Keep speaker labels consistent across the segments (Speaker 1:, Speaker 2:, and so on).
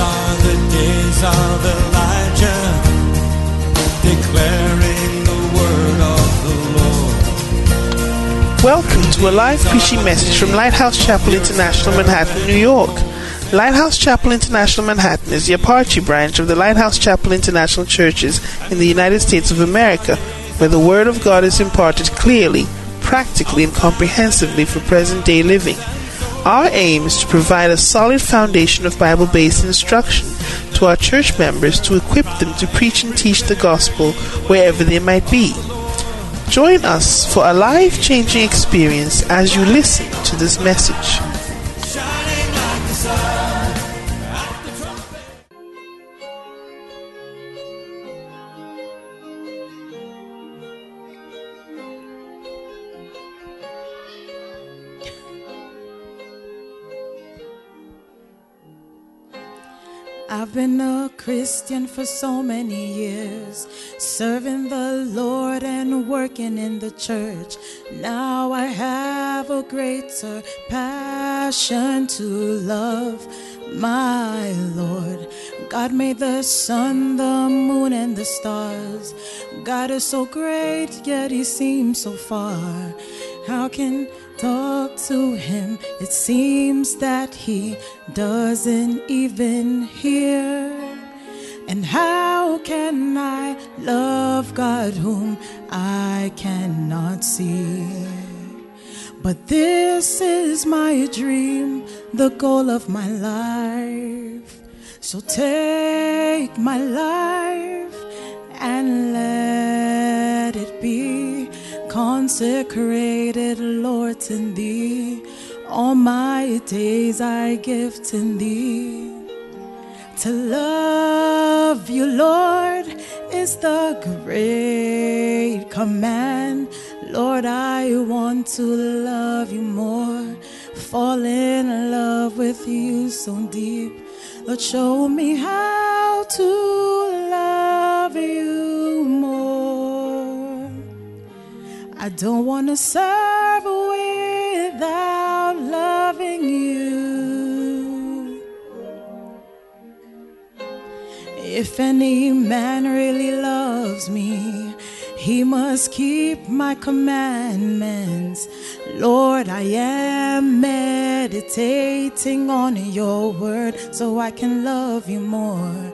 Speaker 1: are the days of Elijah, declaring the word of the Lord.
Speaker 2: Welcome to a live preaching message from Lighthouse Chapel International, Manhattan, New York. Lighthouse Chapel International Manhattan is the Apache branch of the Lighthouse Chapel International Churches in the United States of America, where the Word of God is imparted clearly, practically, and comprehensively for present day living. Our aim is to provide a solid foundation of Bible based instruction to our church members to equip them to preach and teach the gospel wherever they might be. Join us for a life changing experience as you listen to this message.
Speaker 3: I've been a Christian for so many years, serving the Lord and working in the church. Now I have a greater passion to love my Lord. God made the sun, the moon, and the stars. God is so great, yet He seems so far. How can talk to him? It seems that he doesn't even hear. And how can I love God whom I cannot see? But this is my dream, the goal of my life. So take my life consecrated, Lord, to thee. All my days I give to thee. To love you, Lord, is the great command. Lord, I want to love you more. Fall in love with you so deep. Lord, show me how to I don't want to serve without loving you. If any man really loves me, he must keep my commandments. Lord, I am meditating on your word so I can love you more.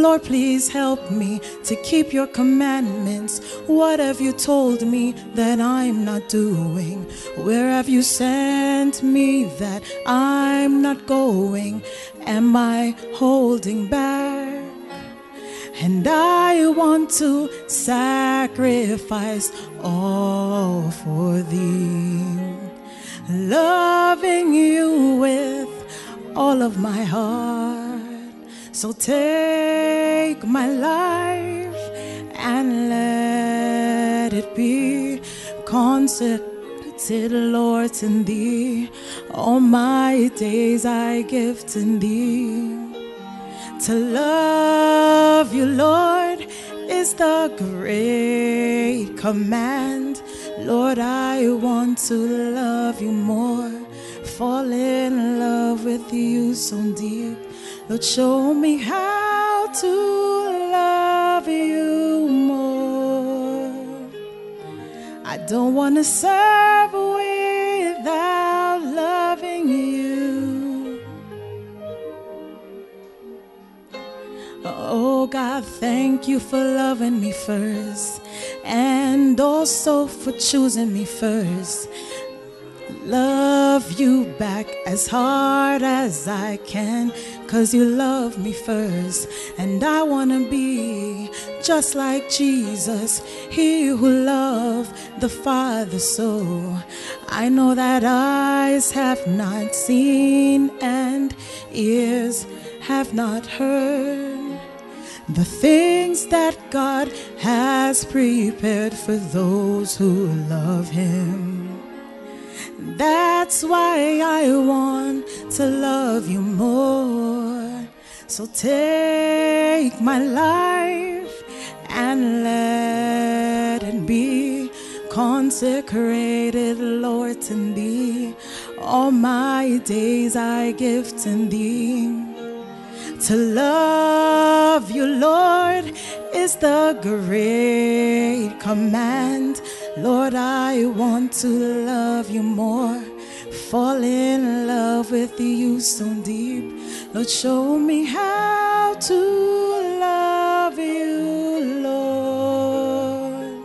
Speaker 3: Lord, please help me to keep your commandments. What have you told me that I'm not doing? Where have you sent me that I'm not going? Am I holding back? And I want to sacrifice all for thee. Loving you with all of my heart. So take my life and let it be consecrated, Lord, to thee. All my days I give to thee. To love you, Lord, is the great command. Lord, I want to love you more. Fall in love with you so deep. Lord, show me how to love you more. I don't want to serve without loving you. Oh God, thank you for loving me first and also for choosing me first. Love you back as hard as I can, cause you love me first. And I wanna be just like Jesus, he who loved the Father so. I know that eyes have not seen and ears have not heard the things that God has prepared for those who love Him. That's why I want to love you more. So take my life and let it be consecrated, Lord, to thee. All my days I give to thee. To love you, Lord, is the great command. Lord, I want to love you more. Fall in love with you so deep. Lord, show me how to love you, Lord.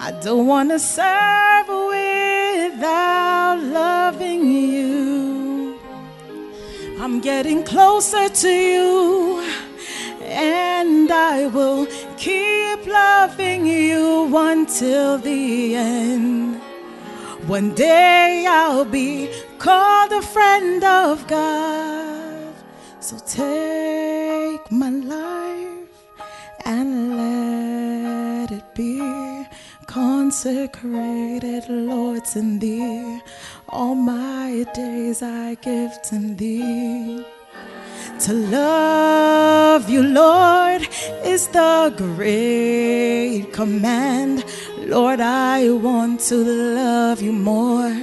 Speaker 3: I don't want to serve without loving you. I'm getting closer to you, and I will keep loving you until the end. One day I'll be called a friend of God. So take my life and let it be consecrated, Lord, in thee. All my days I give to thee. To love you, Lord, is the great command. Lord, I want to love you more.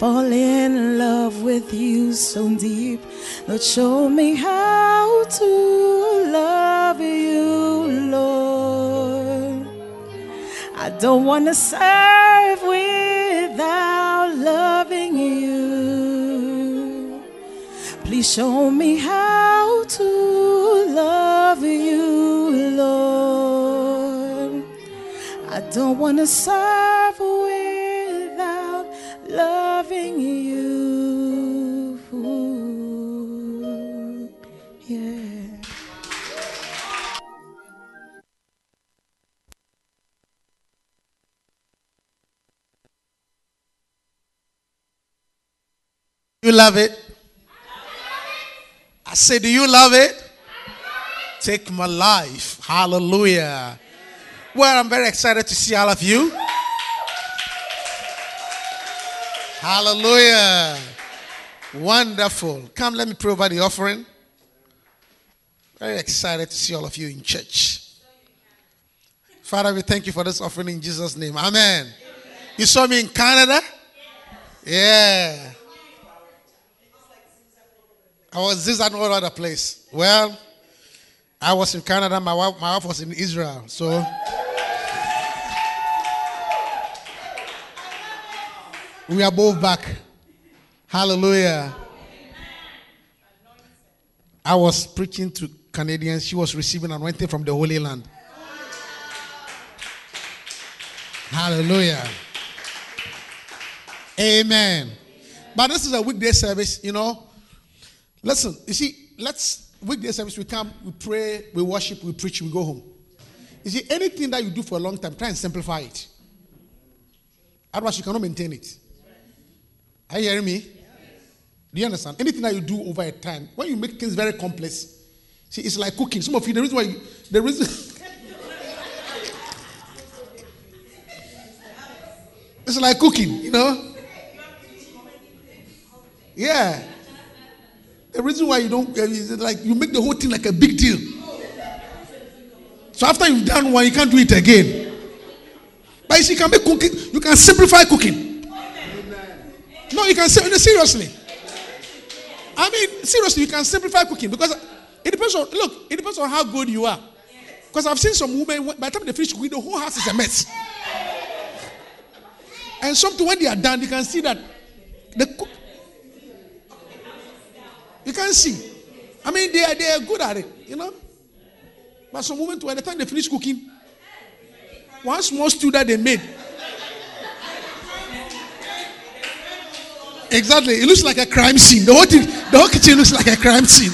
Speaker 3: Fall in love with you so deep. Lord, show me how to love you, Lord. I don't want to serve without loving you. Please show me how to love you, Lord. I don't want to serve without loving you.
Speaker 4: You love it? I say, do you love it? Take my life. Hallelujah. Well, I'm very excited to see all of you. Hallelujah. Wonderful. Come, let me pray over the offering. Very excited to see all of you in church. Father, we thank you for this offering in Jesus' name. Amen. You saw me in Canada? Yeah. I was this and all other place. Well, I was in Canada. My wife, my wife was in Israel. So we are both back. Hallelujah. I was preaching to Canadians. She was receiving anointing from the Holy Land. Hallelujah. Amen. But this is a weekday service, you know. Listen, you see, let's weekday service, we come, we pray, we worship, we preach, we go home. You see, anything that you do for a long time, try and simplify it. Otherwise, you cannot maintain it. Are you hearing me? Do you understand? Anything that you do over a time, when you make things very complex, see, it's like cooking. Some of you, the reason why you, the reason it's like cooking, you know. Yeah. The reason why you don't uh, is like you make the whole thing like a big deal. So after you've done one, you can't do it again. But you can make cooking, you can simplify cooking. No, you can say seriously. I mean, seriously, you can simplify cooking because it depends on look, it depends on how good you are. Because I've seen some women by the time they finish cooking, the whole house is a mess. And something when they are done, you can see that the cook, you can see. I mean, they are they are good at it, you know. But some women, by the time they finish cooking, one small stew that they made. Exactly, it looks like a crime scene. The whole thing, the whole kitchen looks like a crime scene.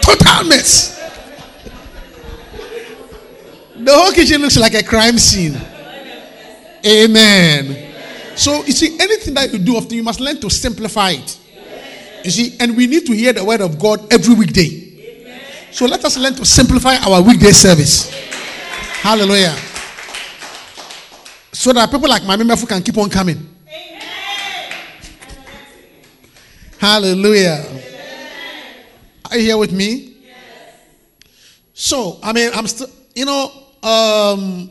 Speaker 4: Total mess. The whole kitchen looks like a crime scene. Amen. So you see, anything that you do often, you must learn to simplify it. You see, and we need to hear the word of God every weekday. So let us learn to simplify our weekday service. Hallelujah. So that people like my Mefu can keep on coming. Hallelujah. Are you here with me? Yes. So, I mean, I'm still, you know, um,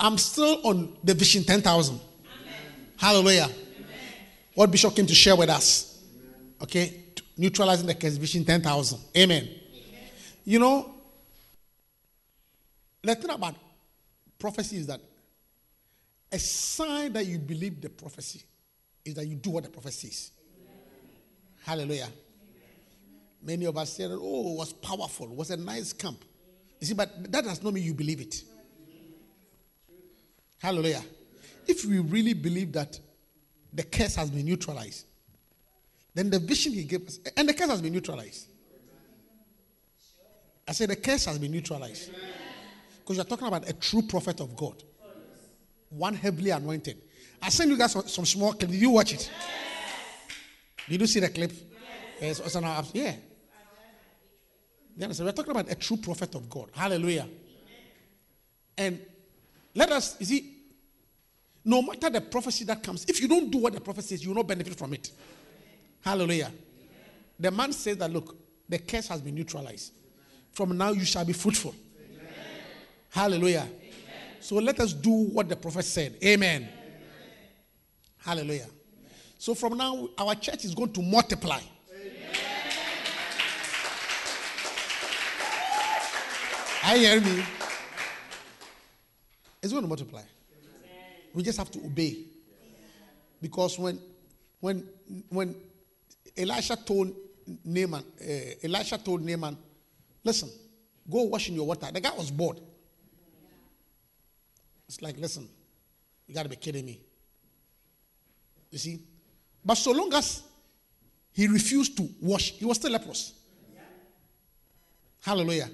Speaker 4: I'm still on the vision 10,000. Hallelujah. What Bishop came to share with us. Okay? Neutralizing the vision 10,000. Amen. You know, the thing about prophecy is that a sign that you believe the prophecy is that you do what the prophecy says. Hallelujah. Many of us said, oh, it was powerful, it was a nice camp. You see, but that does not mean you believe it. Hallelujah. If we really believe that the curse has been neutralized, then the vision he gave us, and the curse has been neutralized. I say the curse has been neutralized. Because you're talking about a true prophet of God, one heavily anointed. I sent you guys some, some small clip. Did you watch it? Did you see the clip? Yes. It's apps. Yeah. You understand? We're talking about a true prophet of God. Hallelujah. And let us, you see, no matter the prophecy that comes, if you don't do what the prophet says, you will not benefit from it. Hallelujah. The man says that, look, the curse has been neutralized. From now, you shall be fruitful. Hallelujah. So let us do what the prophet said. Amen. Hallelujah. So from now, our church is going to multiply. You hearing me? It's going to multiply. We just have to obey. Because when when when Elisha told Naaman, uh, Elisha told Naaman, listen, go wash in your water. The guy was bored. It's like, listen, you got to be kidding me. You see? But so long as he refused to wash, he was still leprous. Hallelujah.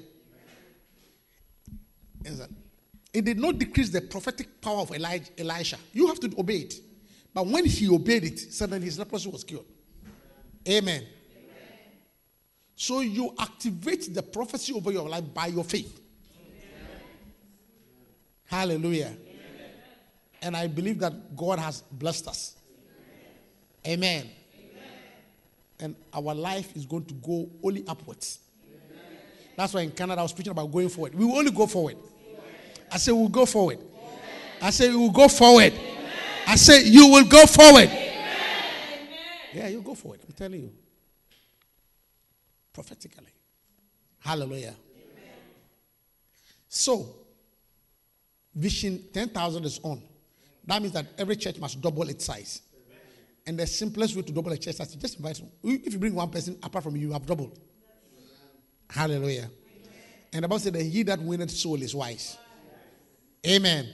Speaker 4: That- It did not decrease the prophetic power of Elijah, Elisha. You have to obey it. But when he obeyed it, suddenly his leprosy was cured. Amen. So you activate the prophecy over your life by your faith. Hallelujah. And I believe that God has blessed us. Amen. And our life is going to go only upwards. That's why in Canada I was preaching about going forward. We will only go forward. I say we'll go forward. I say we will go forward. I say you will go forward. Yeah, you go forward. I'm telling you. Prophetically. Hallelujah. So, vision 10,000 is on. That means that every church must double its size. And the simplest way to double a church is to just invite. someone. If you bring one person apart from you, you have doubled. Hallelujah. And the Bible said that he that winneth soul is wise. Amen.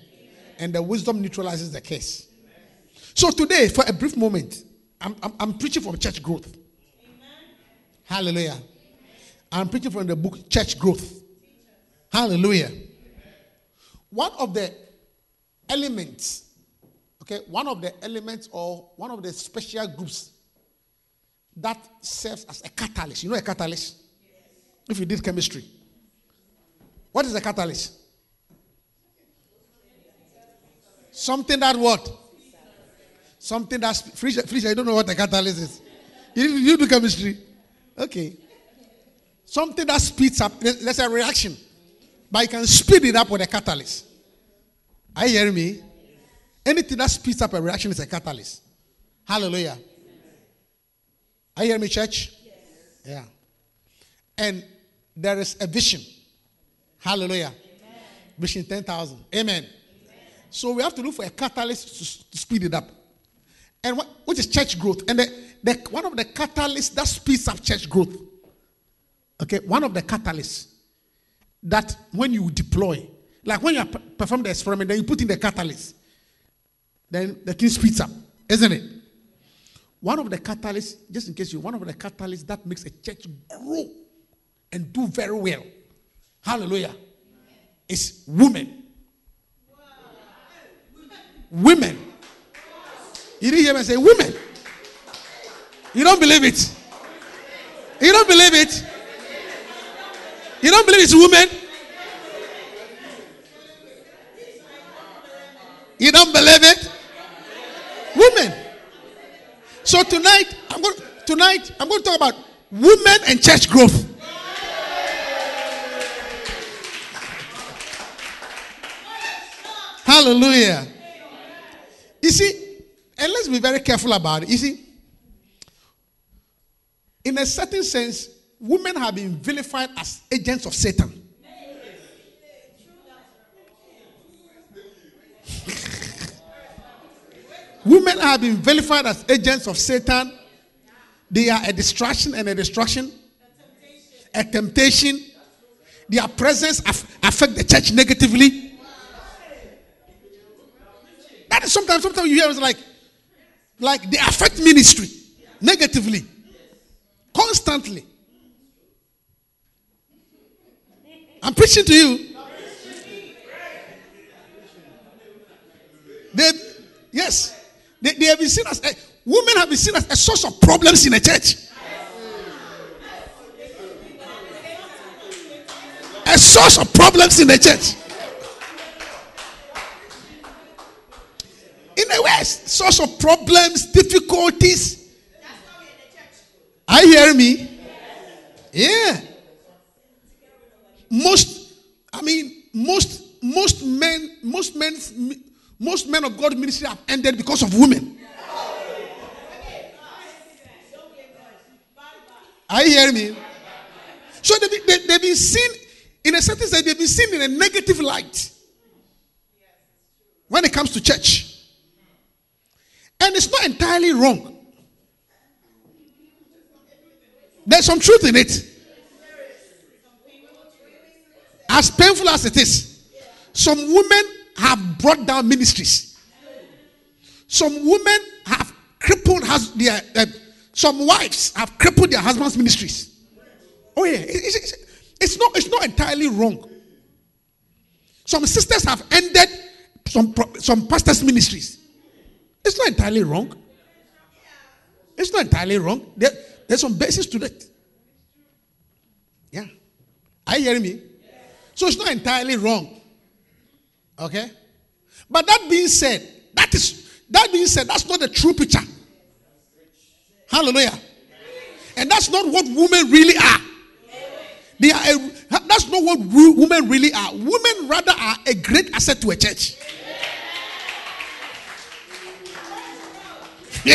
Speaker 4: And the wisdom neutralizes the curse. So today, for a brief moment, I'm, I'm, I'm preaching from church growth. Hallelujah. I'm preaching from the book Church Growth. Hallelujah. One of the elements, okay, one of the elements or one of the special groups that serves as a catalyst. You know a catalyst? If you did chemistry. What is a catalyst? Something that what? Something that's Felicia, Felicia, you don't know what a catalyst is. You, you do chemistry. Okay. Something that speeds up. There's a reaction. But you can speed it up with a catalyst. Are you hearing me? Anything that speeds up a reaction is a catalyst. Hallelujah. Are you hearing me, church? Yeah. And there is a vision. Hallelujah. Vision 10,000. Amen. So we have to look for a catalyst to, speed it up. And what, which is church growth. And the, the, one of the catalysts that speeds up church growth. Okay, one of the catalysts that when you deploy, like when you perform the experiment, then you put in the catalyst, then the thing speeds up, isn't it? One of the catalysts, just in case you, one of the catalysts that makes a church grow and do very well, hallelujah, is women. Women. You didn't hear me say women. You don't believe it. You don't believe it. You don't believe it's women. You don't believe it. Women. So tonight, I'm going. Tonight, I'm going to talk about women and church growth. Hallelujah. You see, and let's be very careful about it. You see, in a certain sense, women have been vilified as agents of Satan. women have been vilified as agents of Satan. They are a distraction and a destruction, a temptation. Their presence aff- affect the church negatively. That is sometimes, sometimes you hear it's like, like they affect ministry negatively, constantly. I'm preaching to you. They, yes, they, they have been seen as a, women have been seen as a source of problems in the church. A source of problems in the church. In the West, source of problems, difficulties. You hearing me? Yeah. Most, I mean, most, most men, most men, most men of God ministry have ended because of women. You hearing me? So been, they, they've been seen, in a certain sense, they've been seen in a negative light when it comes to church. And it's not entirely wrong. There's some truth in it. As painful as it is, some women have brought down ministries. Some women have crippled has their uh, some wives have crippled their husbands' ministries. Oh yeah, it's, it's, it's not it's not entirely wrong. Some sisters have ended some some pastors' ministries. It's not entirely wrong. It's not entirely wrong. There, there's some basis to that. Yeah. Are you hearing me? So it's not entirely wrong. Okay? But that being said, that is that being said, that's not the true picture. Hallelujah. And that's not what women really are. They are a, that's not what women really are. Women rather are a great asset to a church. Yeah.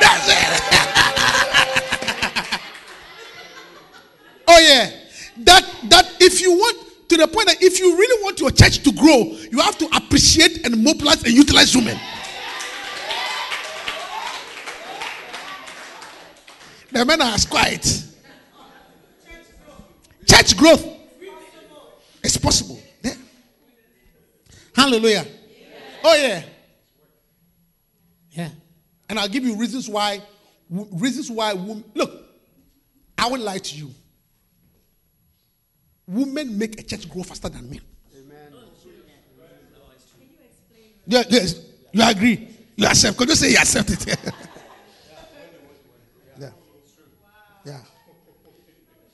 Speaker 4: That's it. oh yeah. That that if you want to the point that if you really want your church to grow, you have to appreciate and mobilize and utilize women. The men are quiet. Church growth is possible. Yeah. Hallelujah. Oh yeah. And I'll give you reasons why. Reasons why. Look, I would lie to you. Women make a church grow faster than men. Yeah, yes, you agree. You accept. Could you say you accept it? yeah. Yeah.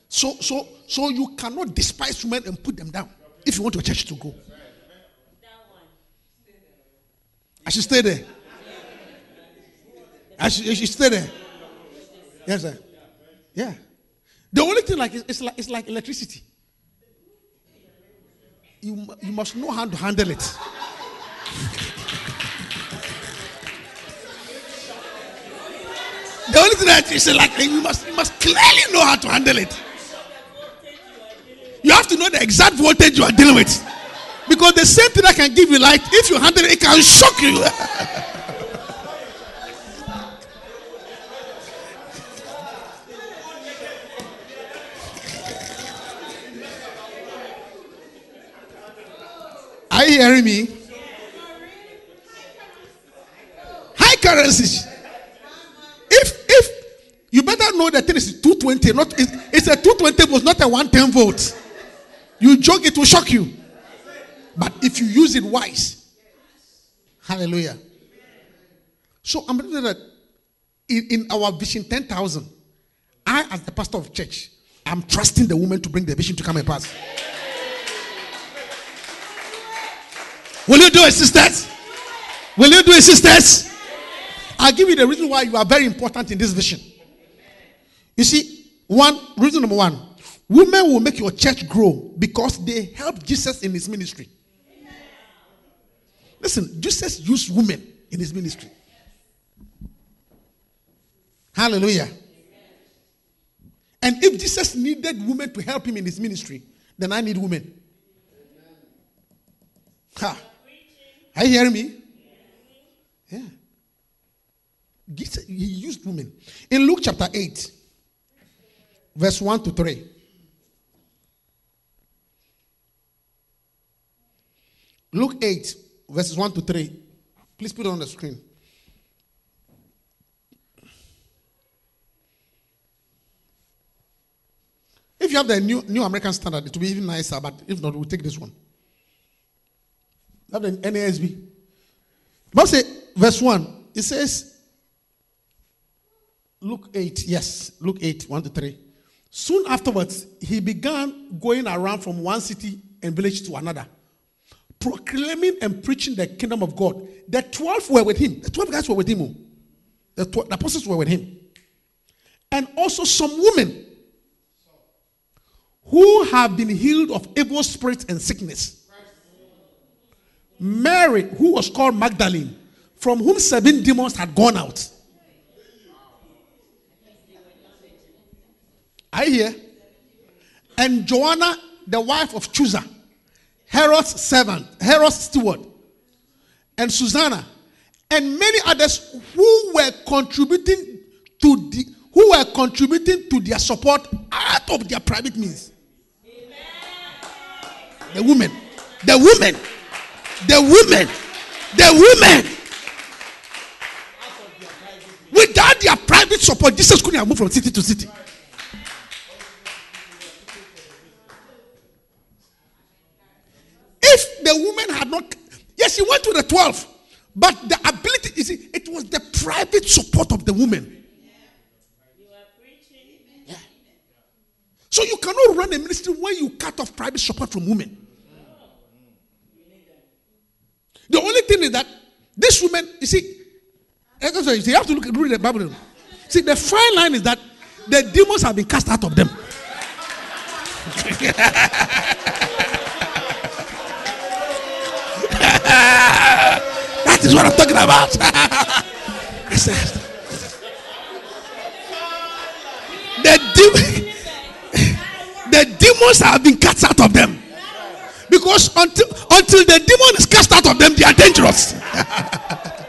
Speaker 4: So, so, so you cannot despise women and put them down if you want your church to go. I should stay there. I should, I should stay there. Yes, sir. Yeah. The only thing like it's like it's like electricity. You, you must know how to handle it. The only thing that is like you must you must clearly know how to handle it. You have to know the exact voltage you are dealing with. Because the same thing that can give you light, if you handle it, it can shock you. Are you hearing me? High currencies. If if you better know that thing is 220, not it's, it's a 220 volt, not a 110 volt. You joke, it will shock you. But if you use it wise, hallelujah. So I'm telling that in, in our vision 10,000, I, as the pastor of church, I'm trusting the woman to bring the vision to come and pass. Will you do it, sisters? Will you do it, sisters? I'll give you the reason why you are very important in this vision. You see, one reason number one, women will make your church grow because they help Jesus in his ministry. Listen, Jesus used women in his ministry. Hallelujah. And if Jesus needed women to help him in his ministry, then I need women. Ha. Are you hearing me? Yeah. He used women. In Luke chapter 8, verse 1 to 3. Luke 8, verses 1 to 3. Please put it on the screen. If you have the new, new American standard, it will be even nicer, but if not, we'll take this one. Have the NASB. Bible say, verse 1, it says, Luke 8, yes, Luke 8, 1 to 3. Soon afterwards, he began going around from one city and village to another, proclaiming and preaching the kingdom of God. The 12 were with him. The 12 guys were with him. oh. The, 12, the apostles were with him. And also some women who have been healed of evil spirits and sickness. Mary, who was called Magdalene, from whom seven demons had gone out. I hear. And Joanna, the wife of Chuza, Herod's servant, Herod's steward, and Susanna, and many others who were contributing to the who were contributing to their support out of their private means. The women, the women, the women, the women. Without their private support, Jesus couldn't have moved from city to city. If the woman had not, yes, she went to the 12, but the ability, you see, it was the private support of the woman. Yeah. So you cannot run a ministry when you cut off private support from women. The only thing is that this woman, you see, eh, you see, you have to look read the Bible. See, the fine line is that the demons have been cast out of them. that is what I'm talking about. The, dem- the demons have been cast out of them. Because until, until the demon is cast out of them, they are dangerous. Yeah.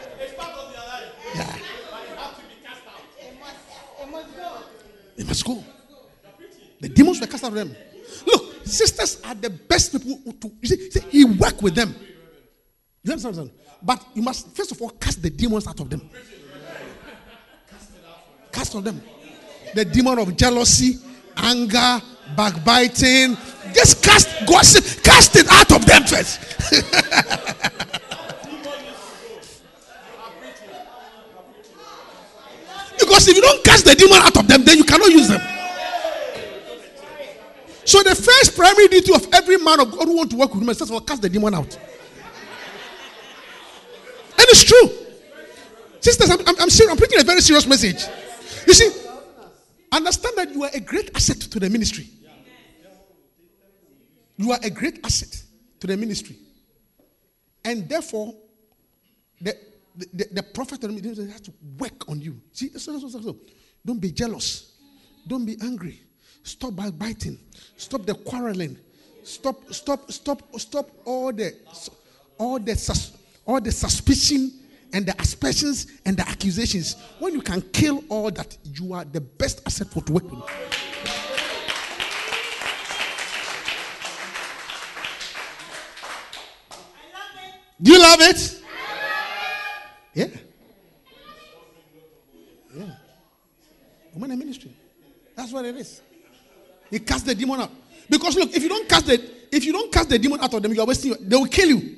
Speaker 4: They must go. The demons were cast out of them. Look, sisters are the best people to you see, see, he worked with them. You understand? But you must first of all cast the demons out of them. Cast of them. The demon of jealousy, anger, backbiting. Just cast gossip, cast it out of them first. because if you don't cast the demon out of them, then you cannot use them. So the first primary duty of every man of God who want to work with him is first of all cast the demon out. And it's true. Sisters, I'm, I'm, I'm, serious, I'm preaching a very serious message. You see, understand that you are a great asset to the ministry. You are a great asset to the ministry. And therefore, the, the, the, the prophet of the ministry has to work on you. See, so, so, so, don't be jealous. Don't be angry. Stop biting. Stop the quarreling. Stop, stop, stop, stop all the all the all the suspicion and the aspersions and the accusations. When you can kill all that, you are the best asset for to work with. Do you love it? Yeah. Yeah. Women in ministry. That's what it is. He cast the demon out. Because look, if you don't cast the if you don't cast the demon out of them, you are wasting. Your, they will kill you.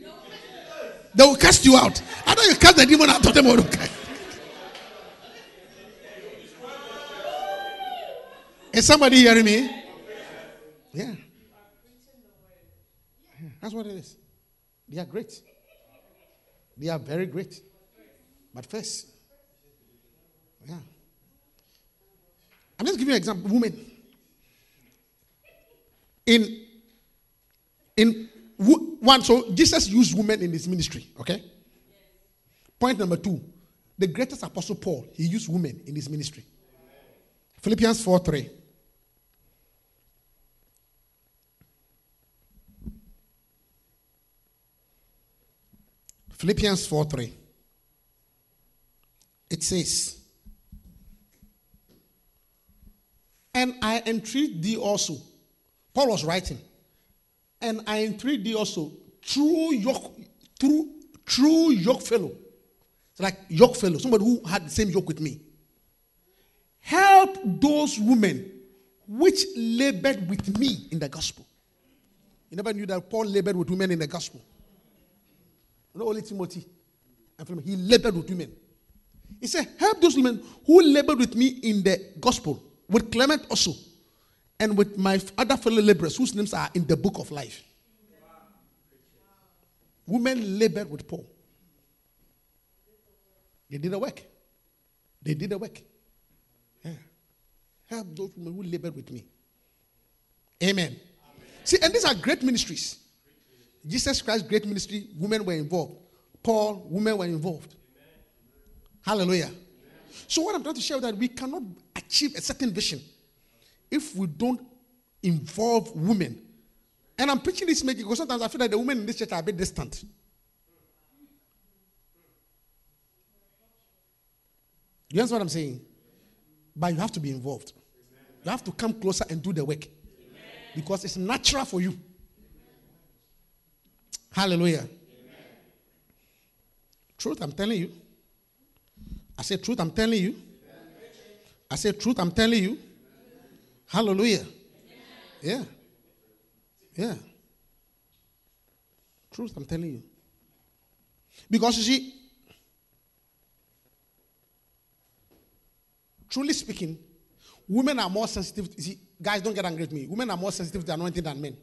Speaker 4: They will cast you out. Either you cast the demon out of them. Is somebody hearing me? Yeah. Yeah, That's what it is. They are great. They are very great. But first, yeah. I'm just giving you an example. Women. In in one, so Jesus used women in his ministry. Okay. Point number two: the greatest apostle Paul, he used women in his ministry. Philippians 4 3. Philippians 4 3. It says, And I entreat thee also. Paul was writing. And I entreat thee also through yoke, through true yoke fellow. It's like yoke fellow, somebody who had the same yoke with me. Help those women which labored with me in the gospel. You never knew that Paul labored with women in the gospel. Not only Timothy he labored with women. He said, Help those women who labored with me in the gospel, with Clement also, and with my other fellow laborers whose names are in the book of life. Women labored with Paul. They did the work. They did the work. Yeah. Help those women who labored with me. Amen. See, and these are great ministries. Jesus Christ, great ministry, women were involved. Paul, women were involved. Hallelujah. So, what I'm trying to share is that we cannot achieve a certain vision if we don't involve women. And I'm preaching this message because sometimes I feel that the women in this church are a bit distant. You understand what I'm saying? But you have to be involved. You have to come closer and do the work. Because it's natural for you. Hallelujah. Truth, I'm telling you. I say, truth, I'm telling you. I say, truth, I'm telling you. Hallelujah. Yeah. Yeah. Truth, I'm telling you. Because you see, truly speaking, women are more sensitive. See, guys, don't get angry with me. Women are more sensitive to the anointing than men.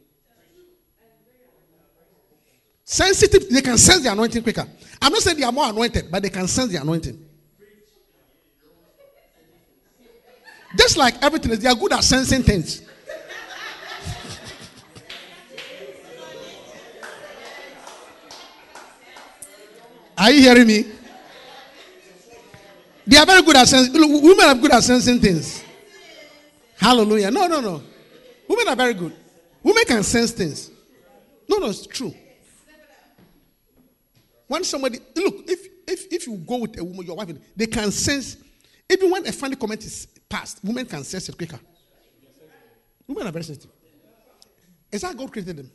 Speaker 4: Sensitive, they can sense the anointing quicker. I'm not saying they are more anointed, but they can sense the anointing. Just like everything, is, they are good at sensing things. Are you hearing me? They are very good at sensing. Women are good at sensing things. Hallelujah. No, no, no. Women are very good. Women can sense things. No, no, it's true. When somebody look, if if if you go with a woman, your wife, they can sense. Even when a funny comment is passed, women can sense it quicker. Women are very sensitive. Is that God created them?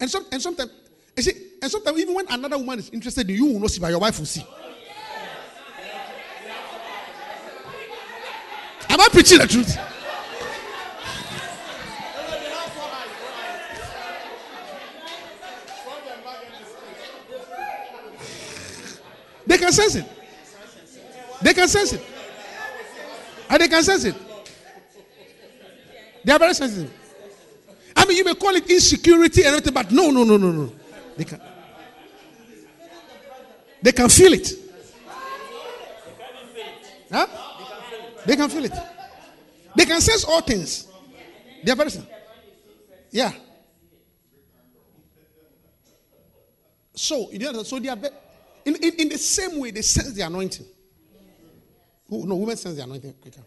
Speaker 4: And some and sometimes you see, and sometimes even when another woman is interested in you, you will not see, but your wife will see. Am I preaching the truth? They can sense it. They can sense it. And they can sense it. They are very sensitive. I mean, you may call it insecurity and everything, but no, no, no, no, no. They can. They can feel it. Huh? They can feel it. They can sense all things. They are very sensitive. Yeah. So, so they are in, in, in the same way they sense the anointing. Oh, no, women sense the anointing quicker.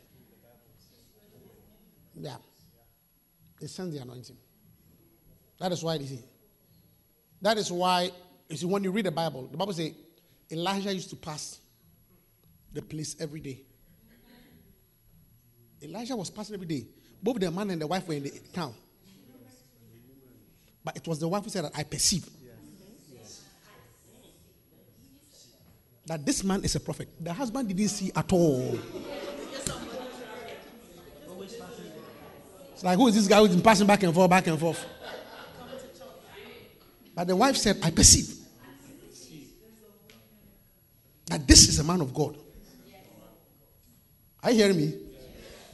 Speaker 4: Yeah. They sense the anointing. That is why they see. That is why, you see, when you read the Bible, the Bible says Elijah used to pass the place every day. Elijah was passing every day. Both the man and the wife were in the town. But it was the wife who said that I perceive that this man is a prophet. The husband didn't see at all. It's like, who is this guy who's been passing back and forth, back and forth? But the wife said, I perceive that this is a man of God. Are you hearing me?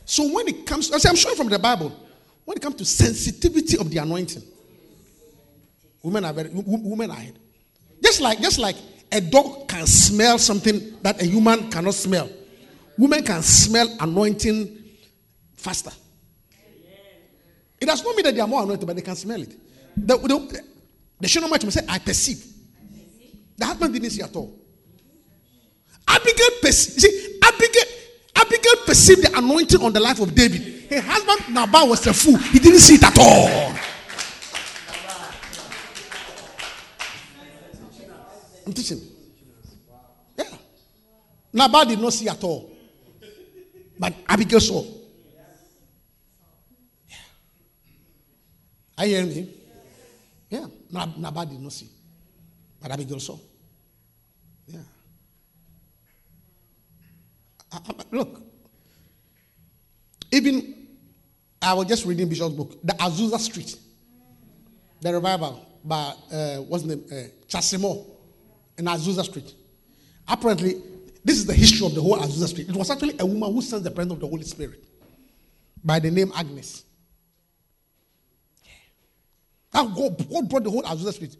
Speaker 4: So when it comes, I I'm showing from the Bible, when it comes to sensitivity of the anointing, women are very, women are. Just like, just like a dog can smell something that a human cannot smell. Women can smell anointing faster. It does not mean that they are more anointed, but they can smell it. The, the, the Shunammite say, I perceive. The husband didn't see at all. Abigail perceived. See, Abigail, Abigail received the anointing on the life of David. Her husband Nabal was a fool. He didn't see it at all. I'm teaching. Yeah. Nabal did not see at all. But Abigail saw. Yeah. Are you hearing me? Yeah. Nab- Nabal did not see. But Abigail saw. Yeah. I- I- look. Even I was just reading Bishop's book, The Azusa Street, the revival by uh, what's the name? Uh, Chasimo in Azusa Street. Apparently, this is the history of the whole Azusa Street. It was actually a woman who sensed the presence of the Holy Spirit by the name Agnes. That God, God brought the whole Azusa Street.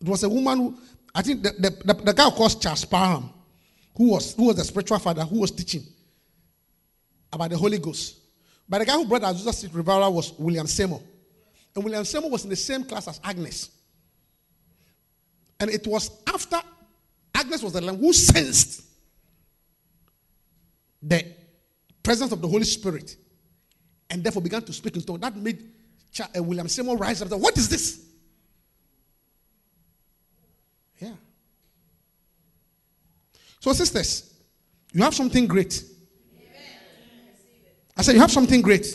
Speaker 4: It was a woman who, I think the, the, the, the guy called Charles Parham, who was, who was the spiritual father who was teaching about the Holy Ghost. But the guy who brought Azusa Street revival was William Seymour. And William Seymour was in the same class as Agnes. And it was after Agnes was the one who sensed the presence of the Holy Spirit and therefore began to speak in tongues. That made uh, William Seymour rise up What is this? Yeah. So, sisters, you have something great. I said, You have something great.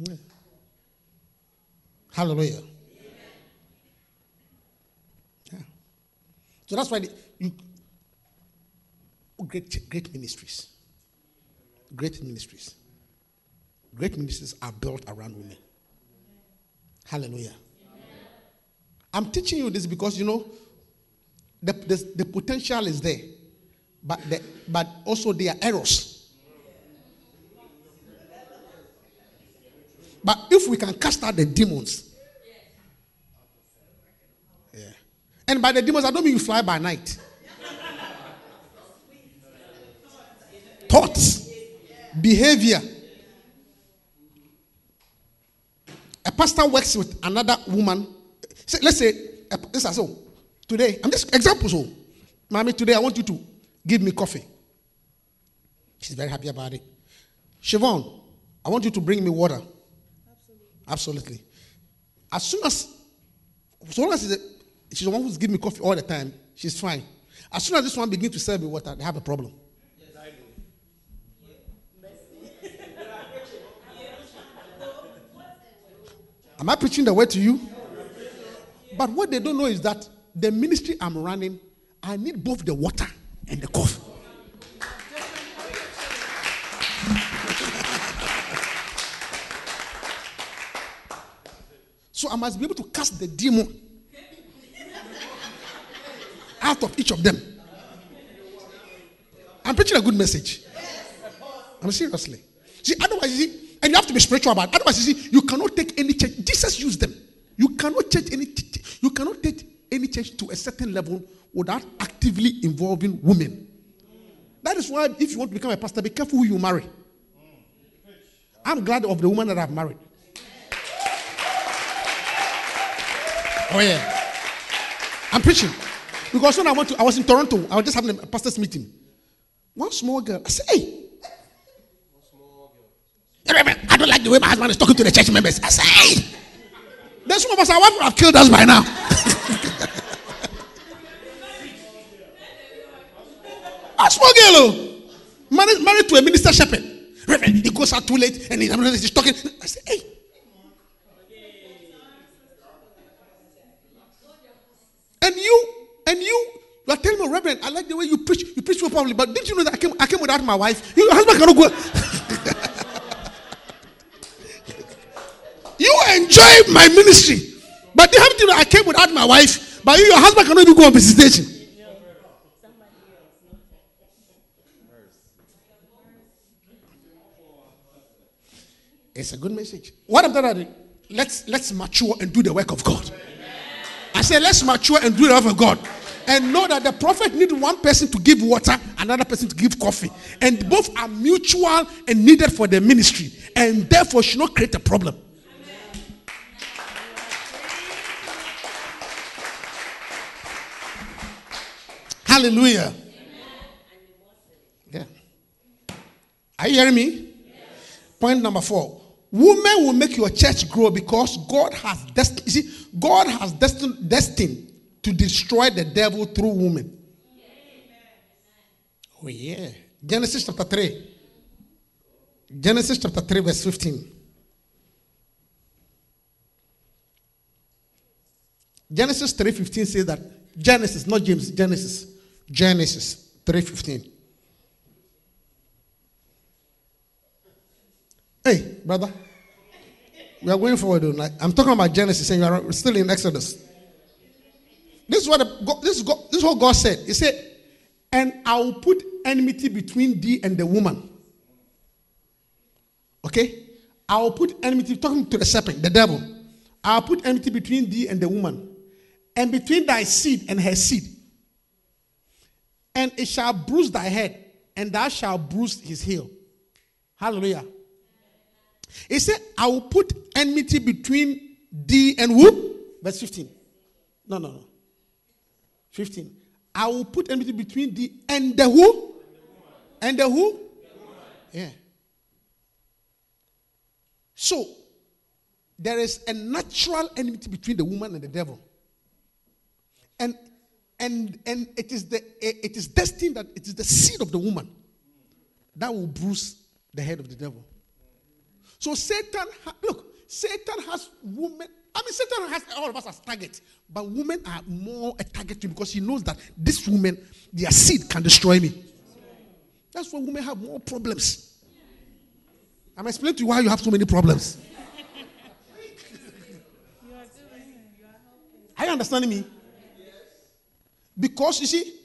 Speaker 4: Yeah. Hallelujah. So that's why you, great, great ministries. Great ministries. Great ministries are built around women. Hallelujah. I'm teaching you this because you know the, the, the potential is there, but the, but also there are errors. But if we can cast out the demons, yeah. And by the demons, I don't mean you fly by night. Thoughts, behavior. A pastor works with another woman. Say- Let's say, this is so. Today, I'm just example. So, mommy, today I want you to give me coffee. She's very happy about it. Siobhan, I want you to bring me water. Absolutely. As soon as, so long as she's, the one who's giving me coffee all the time, she's fine. As soon as this one begins to serve me water, they have a problem. Am I preaching the word to you? But what they don't know is that the ministry I'm running, I need both the water and the coffee. So I must be able to cast the demon out of each of them. I'm preaching a good message. I'm seriously. See, otherwise, you see, and you have to be spiritual about it. Otherwise, you see, you cannot take any church. Jesus used them. You cannot change any. You cannot take any church to a certain level without actively involving women. That is why, if you want to become a pastor, be careful who you marry. I'm glad of the woman that I've married. Oh yeah. I'm preaching. Because when I went to, I was in Toronto, I was just having a pastor's meeting. One small girl, I said, hey. One small girl. Reverend, I don't like the way my husband is talking to the church members. I said, hey. There's some of us, our wife would have killed us by now. a ah, small girl, oh, married, married to a minister shepherd. Reverend, he goes out too late and he's, talking. I said, hey. And you, and you, you are telling me, Reverend, I like the way you preach. You preach so powerfully, but did you know that I came, I came without my wife? Your husband cannot go. you enjoy my ministry, but you have to know I came without my wife, but you, your husband cannot even go on visitation. It's a good message. What I'm telling you, let's let's mature and do the work of God. Say, let's mature and do the work of God. And know that the prophet need one person to give water, another person to give coffee. And both are mutual and needed for the ministry. And therefore should not create a problem. Hallelujah. Yeah. Are you hearing me? Point number four. Women will make your church grow because God has destined. See, God has destined, destined to destroy the devil through women. Oh yeah. Genesis chapter three. Genesis chapter three, verse fifteen. Genesis 3:15 says that Genesis, not James, Genesis. Genesis 3:15. Hey, brother. We are going forward. though. I'm talking about Genesis and you are still in Exodus. This is what the, God, this, is God, this is what God said. He said, "And I will put enmity between thee and the woman." Okay? I will put enmity, talking to the serpent, the devil. I'll put enmity between thee and the woman, and between thy seed and her seed. And it shall bruise thy head, and thou shalt bruise his heel. Hallelujah. He said, I will put enmity between thee and who? Verse 15. No, no, no. 15. I will put enmity between thee and the who? And the who? Yeah. So, there is a natural enmity between the woman and the devil. And and and it is the it is destined that it is the seed of the woman that will bruise the head of the devil. So Satan, ha- look, Satan has women. I mean, Satan has all of us as targets, but women are more a target to him because he knows that this woman, their seed can destroy me. That's why women have more problems. I'm explaining to you why you have so many problems. Are you understanding me? Because you see,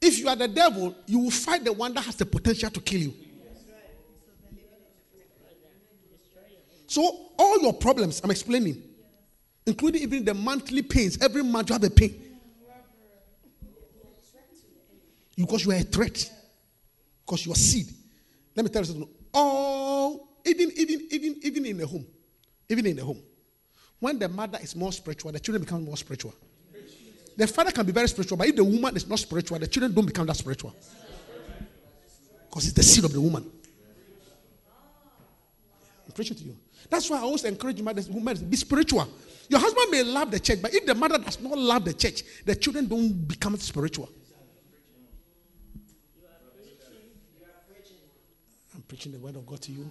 Speaker 4: if you are the devil, you will fight the one that has the potential to kill you. So all your problems, I'm explaining, including even the monthly pains. Every month you have a pain. Because you are a threat. Because you are seed. Let me tell you something. All even even even even in the home, even in the home, when the mother is more spiritual, the children become more spiritual. The father can be very spiritual, but if the woman is not spiritual, the children don't become that spiritual. Because it's the seed of the woman. I'm preaching to you. That's why I always encourage mothers, women be spiritual. Your husband may love the church, but if the mother does not love the church, the children don't become spiritual. I'm preaching the word of God to you.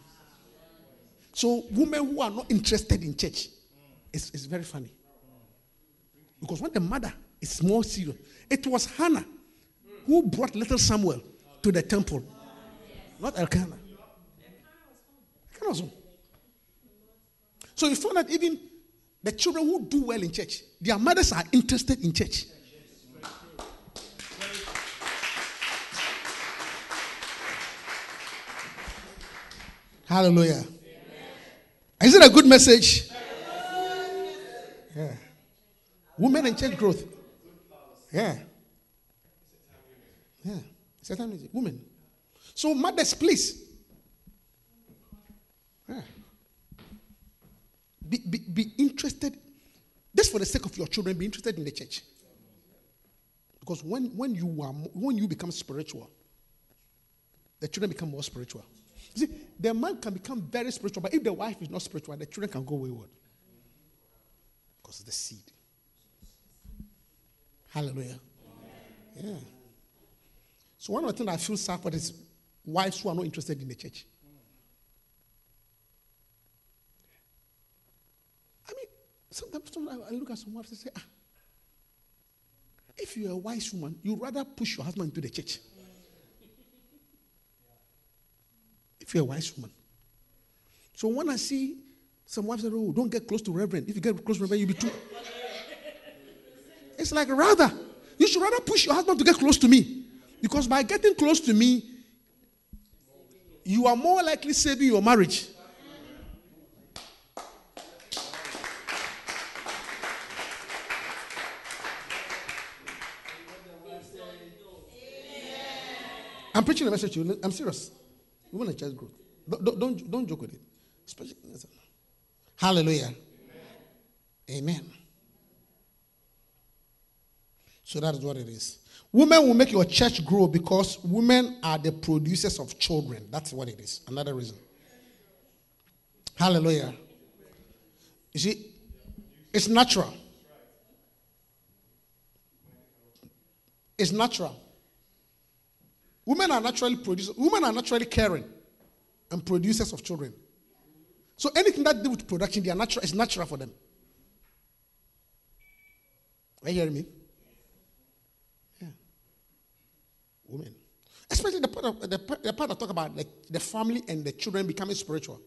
Speaker 4: So, women who are not interested in church, it's, it's very funny. Because when the mother is more serious, it was Hannah who brought little Samuel to the temple, not Elkanah. Elkanah was home. So you find that even the children who do well in church, their mothers are interested in church. Hallelujah. Is it a good message? Yeah. Women and church growth. Yeah. Yeah. Music. Women. So mothers, please. Yeah. Be, be, be interested. Just for the sake of your children, be interested in the church. Because when, when you are when you become spiritual, the children become more spiritual. You see, the man can become very spiritual, but if the wife is not spiritual, the children can go wayward. Because of the seed. Hallelujah. Yeah. So one of the things I feel sad for is wives who are not interested in the church. I mean, sometimes, sometimes I look at some wives and say, ah, if you're a wise woman, you'd rather push your husband into the church. If you're a wise woman. So when I see some wives say, oh, don't get close to Reverend. If you get close to Reverend, you'll be too. It's like rather, you should rather push your husband to get close to me. Because by getting close to me, you are more likely saving your marriage. I'm preaching a message to you. I'm serious. You want to church growth. Don't, don't, don't, joke with it. Especially, hallelujah. Amen. So that is what it is. Women will make your church grow because women are the producers of children. That's what it is. Another reason. Hallelujah. You see, it's natural. It's natural. Women are naturally producers. Women are naturally caring and producers of children. So anything that do with production, they are natural. It's natural for them. Are you hearing me? Yeah. Women. Especially the part, of, the, the part that talk about the, the family and the children becoming spiritual.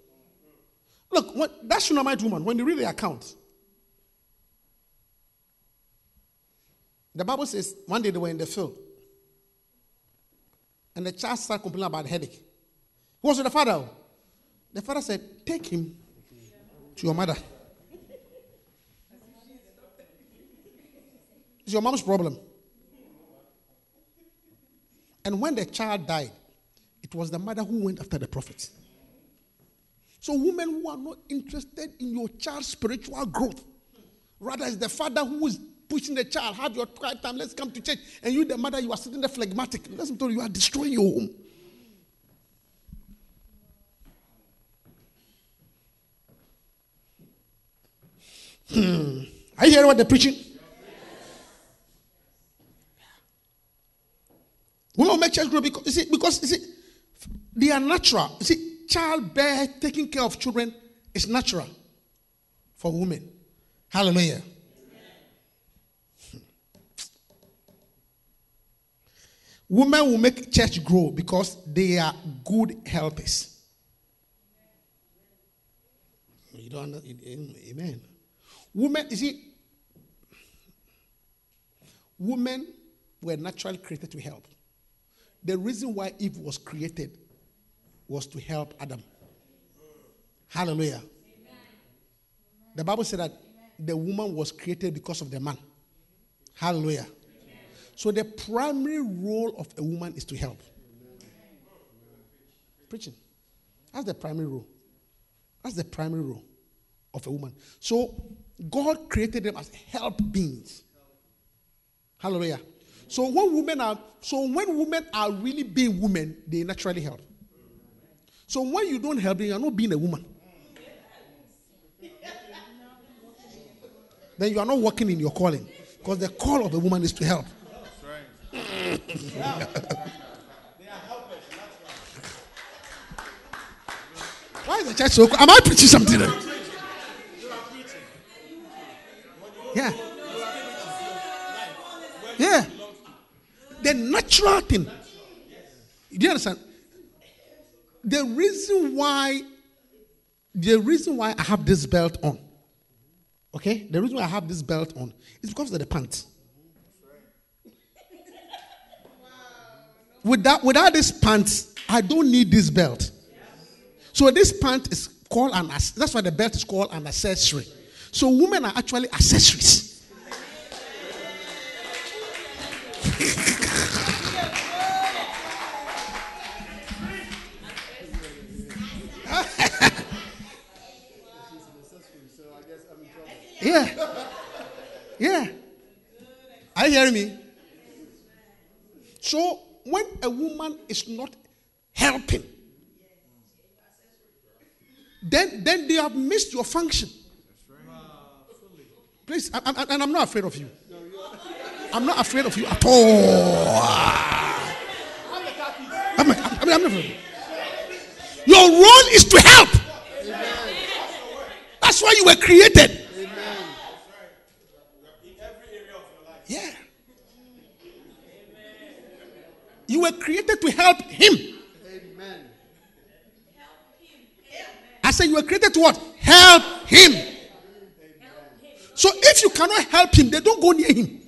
Speaker 4: Look, what, that Shunammite woman, when you read the account, the Bible says one day they were in the field and the child started complaining about the headache. Who was with the father? The father said, Take him to your mother. It's your mom's problem. And when the child died, it was the mother who went after the prophet. So, women who are not interested in your child's spiritual growth, rather, it's the father who is pushing the child, have your quiet time, let's come to church. And you, the mother, you are sitting there phlegmatic. Listen to you, you are destroying your home. Hmm. Are you hearing what they're preaching? Women will make church grow because you see, because you see, they are natural. You see, childbirth, taking care of children is natural for women. Hallelujah. Women will make church grow because they are good helpers. You don't know, amen. Women, you see, women were naturally created to help. The reason why Eve was created was to help Adam. Hallelujah. The Bible said that the woman was created because of the man. Hallelujah. So the primary role of a woman is to help. Preaching. That's the primary role. That's the primary role of a woman. So God created them as help beings. Hallelujah. So when women are so when women are really being women, they naturally help. So when you don't help, you are not being a woman. Then you are not working in your calling. Because the call of a woman is to help. Why is the church so Am I preaching something? Yeah. Yeah. The natural thing. Do you understand? The reason why, the reason why I have this belt on, okay? The reason why I have this belt on is because of the pants. Without, without this pants, I don't need this belt. So this pant is called an that's why the belt is called an accessory. So women are actually accessories. yeah. Yeah. Are you hearing me? So when a woman is not helping, then, then they have missed your function. Please, I, I, and I'm not afraid of you. I'm not afraid of you at all. I'm, not- I mean, I'm not. Your role is to help. That's why you were created. Yeah. You were created to help him. Amen. Help him. I said you were created to what? Help him. So if you cannot help him, they don't go near him.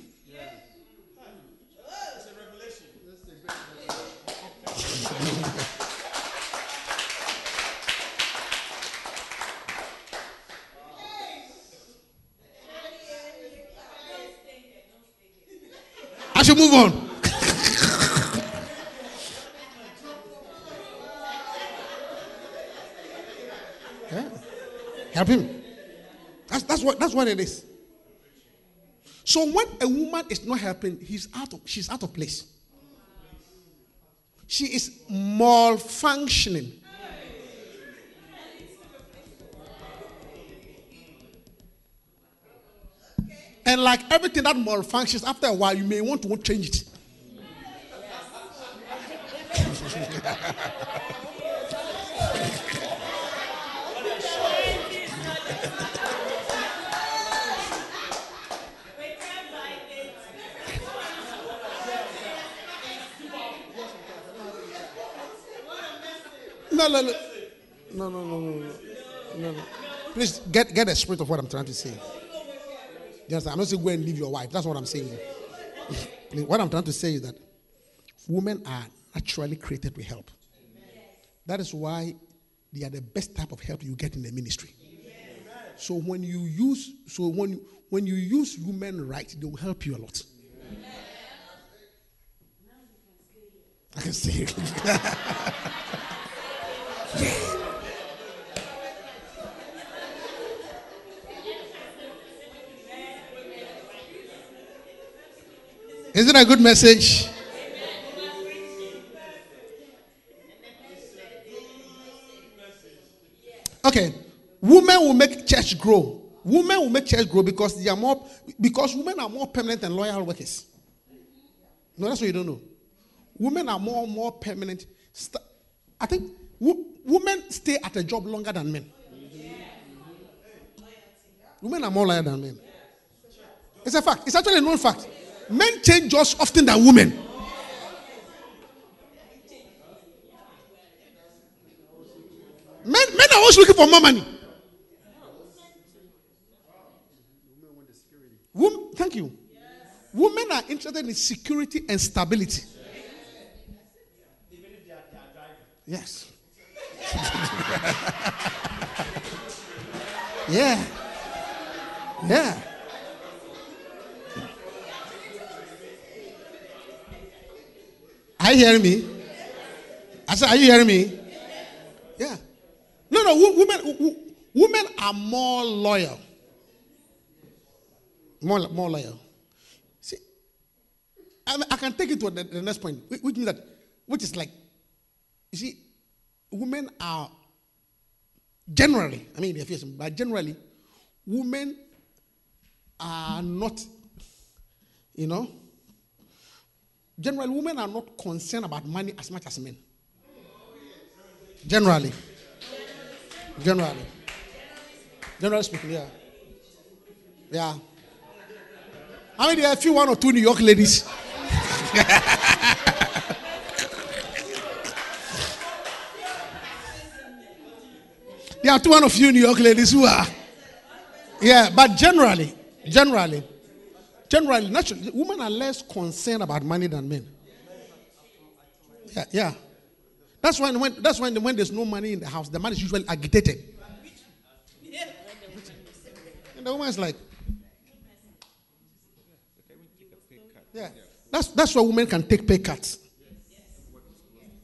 Speaker 4: I should move on. Yeah. Help him. That's, that's, what, it is. So when a woman is not helping, he's out of, she's out of place. She is malfunctioning. And like everything that malfunctions, after a while, you may want to change it. No, no, no. No, no, no, no, no. no. Please get, get the spirit of what I'm trying to say. You understand? I'm not saying go and leave your wife. That's what I'm saying. What I'm trying to say is that women are naturally created to help. That is why they are the best type of help you get in the ministry. So when you use so when when you use women right, they will help you a lot. I can see it. Is it a good message? Okay. Women will make church grow. Women will make church grow because they are more because women are more permanent and loyal workers. No, that's what you don't know. Women are more more permanent. I think women stay at a job longer than men. Women are more loyal than men. It's a fact. It's actually a known fact. Men change jobs often than women. Men, men are always looking for more money. Wom- thank you. Women are interested in security and stability. Yes. yeah. Yeah. Are you hearing me? I said, Are you hearing me? Yeah. No, no, women, women are more loyal. More, more loyal. See, I, I can take it to the, the next point, which means that, which is like, you see, women are generally, I mean, but generally, women are not, you know, generally, women are not concerned about money as much as men. Generally. Generally. Generally speaking, yeah. Yeah. I mean, there are a few one or two New York ladies. there are two one or few New York ladies who are. Yeah, but generally, generally, generally, naturally, women are less concerned about money than men. Yeah, yeah. That's when, when that's when when there's no money in the house, the man is usually agitated. And the woman is like, yeah. That's that's why women can take pay cuts.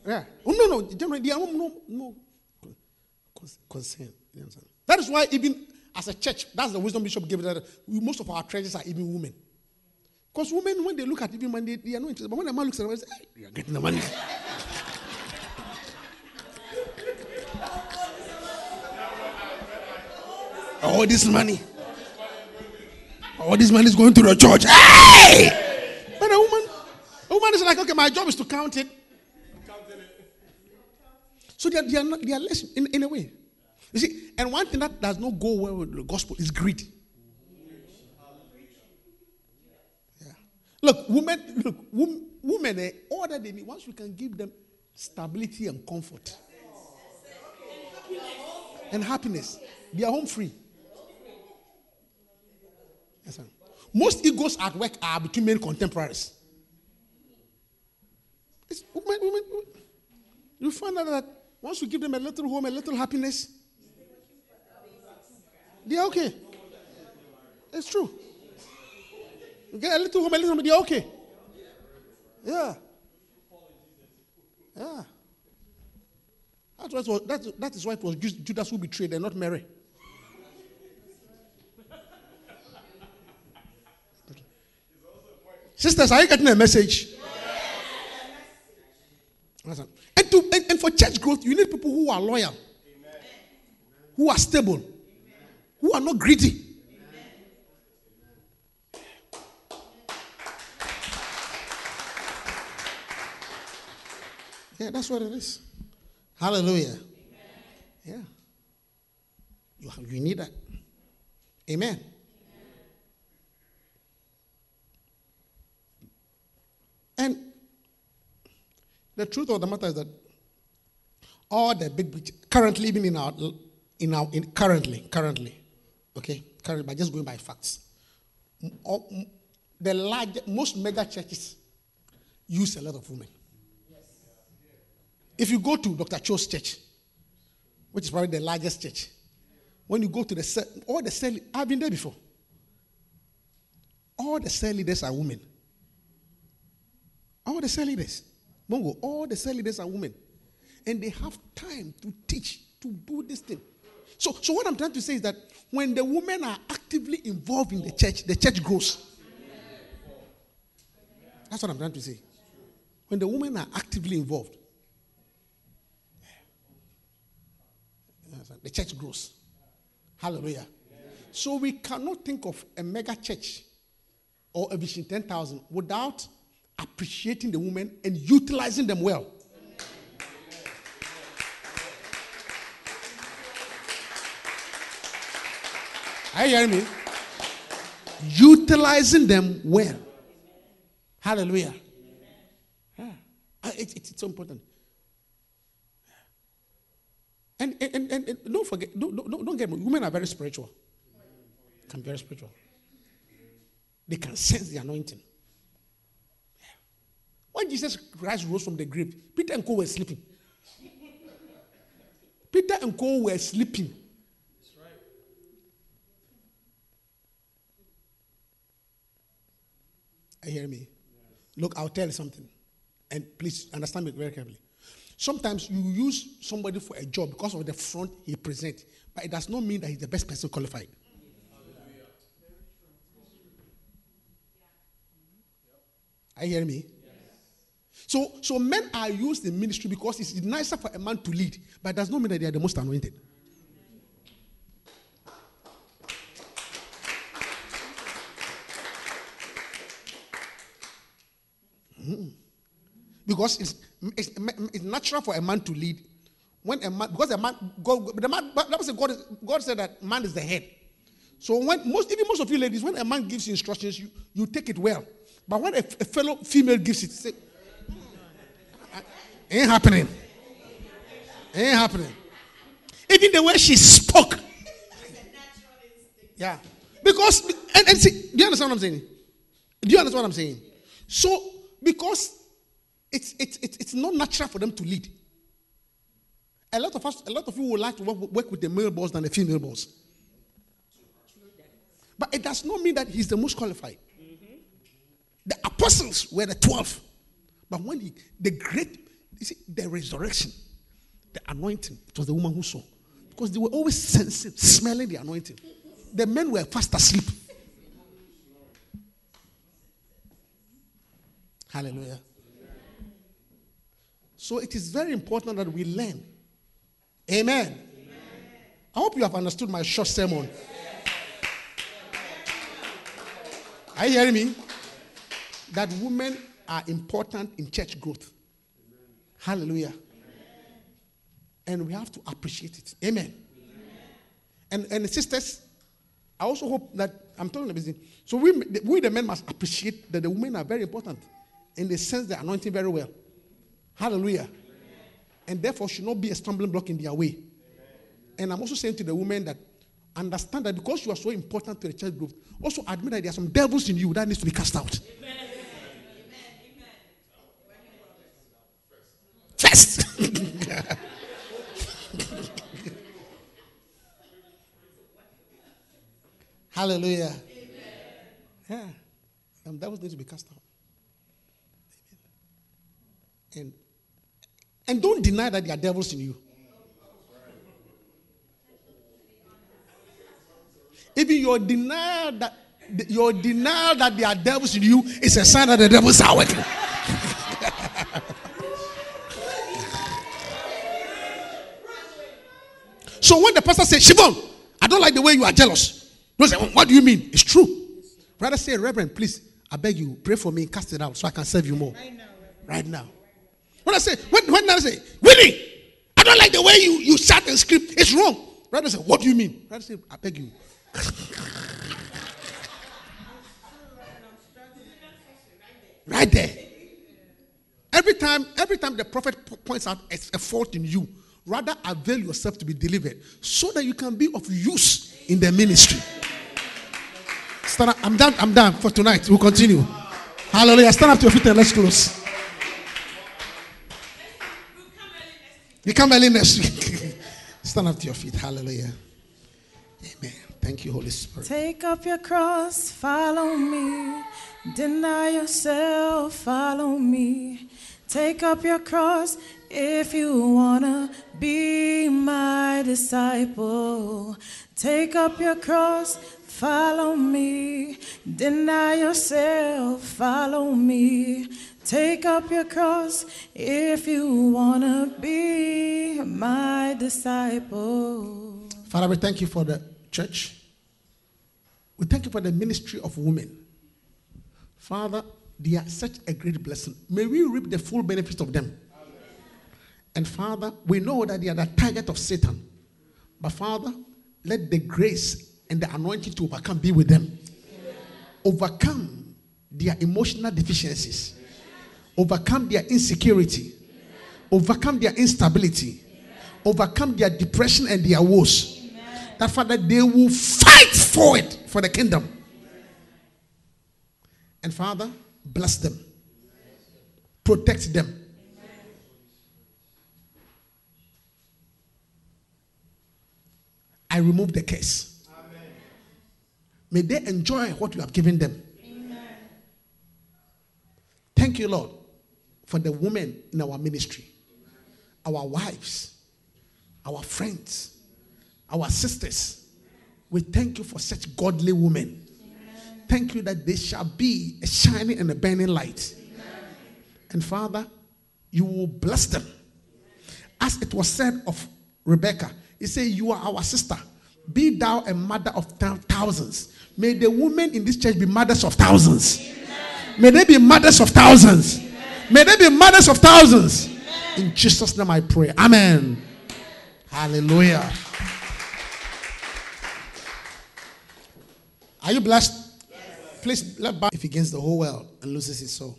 Speaker 4: Yeah. Oh, no, no. Generally, there are no no, no concern. You understand? That is why even as a church, that's the wisdom bishop gave that most of our treasures are even women. Because women, when they look at even money, they, are not interested. But when a man looks at them, say, hey, you are getting the money. All this money. All this money is going to the church. Hey! But a woman, a woman is like, okay, my job is to count it. So they are, they are, not, they are less in, in a way. You see, and one thing that does not go well with the gospel is greed. Yeah. Look, women, look, wom- women, eh, all that they need, once we can give them stability and comfort and happiness, they are home free. Yes, sir. Most egos at work are between male contemporaries. It's women, women, women. You find out that once you give them a little home, a little happiness, they're okay. It's true. You get a little home, a little home, they're okay. Yeah. Yeah. That's why was, that, that is why it was Judas who betrayed and not Mary. Sisters, are you getting a message? Listen. And, to, and, and for church growth, you need people who are loyal, who are stable, who are not greedy. Yeah, that's what it is. Hallelujah. Yeah. You, you need that. Amen. And the truth of the matter is that all the big, currently even in our in our in currently currently, okay, currently by just going by facts, all- the large most mega churches use a lot of women. If you go to Dr. Cho's church, which is probably the largest church, when you go to the all the cell, I've been there before. All the cell leaders are women. All the cell leaders, Bongo, all the cell leaders are women. And they have time to teach, to do this thing. So, so what I'm trying to say is that when the women are actively involved in the church, the church grows. That's what I'm trying to say. When the women are actively involved, the church grows. Hallelujah. So we cannot think of a mega church or a vision 10,000 without appreciating the women and utilizing them well. Are you hearing me? Utilizing them well. Hallelujah. Yeah. Uh, it- it- it's so important. And, and, and, and don't forget, don't, don't, don't get me, women are very spiritual. Can be very spiritual. They can sense the anointing. Yeah. When Jesus Christ rose from the grave, Peter and Co were sleeping. Peter and Co were sleeping. You hearing me? Look, I'll tell you something. And please understand me very carefully. Sometimes you use somebody for a job because of the front he presents, but it does not mean that he's the best person qualified. You hearing me? So, so men are used in ministry because it's nicer for a man to lead, but it does not mean that they are the most anointed. Because it's, it's, it's natural for a man to lead. When a man, because a man, God, the man, says God, God said that man is the head. So when most, even most of you ladies, when a man gives instructions, you, you take it well. But when a, a fellow female gives it, say, ain't happening. Ain't happening. Even the way she spoke. Yeah. Because, and, and see, do you understand what I'm saying? Do you understand what I'm saying? So, because it's, it's, it's, it's not natural for them to lead. A lot of us, a lot of you would like to work, work with the male boss than the female boss. But it does not mean that he's the most qualified. Mm-hmm. The apostles were the 12. But when he, the great, you see, the resurrection, the anointing, it was the woman who saw. Because they were always sensing, smelling the anointing. The men were fast asleep. Hallelujah. So it is very important that we learn. Amen. I hope you have understood my short sermon. Are you hearing me? That women are important in church growth. Hallelujah. And we have to appreciate it. Amen. And, and sisters, I also hope that I'm telling the business. So we, we the men must appreciate that the women are very important and they sense the anointing very well. Hallelujah. And therefore should not be a stumbling block in their way. And I'm also saying to the women that understand that because you are so important to the church group, also admit that there are some devils in you that needs to be cast out. First. Hallelujah. Yeah. Some devils need to be cast out. Amen. And and don't deny that there are devils in you. Even your denial that your denial that there are devils in you is a sign that the devils are working. so when the pastor says, Shimon, I don't like the way you are jealous. Don't say, what do you mean? It's true. Rather say, Reverend, please, I beg you, pray for me, and cast it out so I can serve you more. Right now. Right now. When I say, when, when I say, Willie, I don't like the way you, you shout and scream. It's wrong. Rather say, what do you mean? Rather say, I beg you. right there. Every time, every time the prophet points out a fault in you, rather avail yourself to be delivered so that you can be of use in the ministry. Stand up. I'm done. I'm done for tonight. We'll continue. Hallelujah. Stand up to your feet and let's close. You come early next week. Stand up to your feet. Hallelujah. Amen. Thank you, Holy Spirit.
Speaker 3: Take up your cross, follow me. Deny yourself, follow me. Take up your cross if you wanna be my disciple. Take up your cross, follow me. Deny yourself, follow me. Take up your cross if you wanna be my disciple.
Speaker 4: Father, we thank you for the church. We thank you for the ministry of women. Father, they are such a great blessing. May we reap the full benefits of them. And Father, we know that they are the target of Satan. But Father, let the grace and the anointing to overcome be with them. Overcome their emotional deficiencies. Overcome their insecurity. Overcome their instability. Overcome their depression and their woes. That Father, they will fight for it for the kingdom. And Father, bless them. Protect them. I remove the curse. May they enjoy what you have given them. Thank you, Lord, for the women in our ministry, our wives, our friends, our sisters. We thank you for such godly women. Thank you that they shall be a shining and a burning light. And Father, you will bless them. As it was said of Rebecca, he said, You are our sister. Be thou a mother of thousands. May the women in this church be mothers of thousands. May they be mothers of thousands. May they be mothers of thousands. In Jesus' name I pray. Amen. Hallelujah. Are you blessed? Please let bow if he gains the whole world and loses his soul.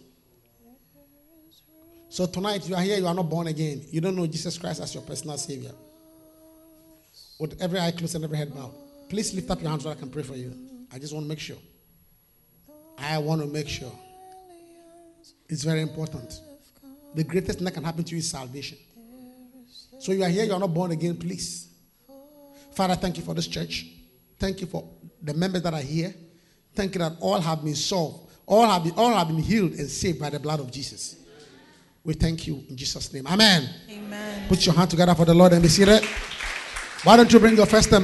Speaker 4: So tonight you are here, you are not born again. You don't know Jesus Christ as your personal savior. With every eye closed and every head bowed. Please lift up your hands so I can pray for you. I just want to make sure. I want to make sure. It's very important. The greatest thing that can happen to you is salvation. So you are here, you are not born again, please. Father, thank you for this church. Thank you for the members that are here. Thank you that all have been solved. All have been, all have been healed and saved by the blood of Jesus. We thank you in Jesus' name. Amen.
Speaker 3: Amen.
Speaker 4: Put your hand together for the Lord and be seated. Why don't you bring your first time?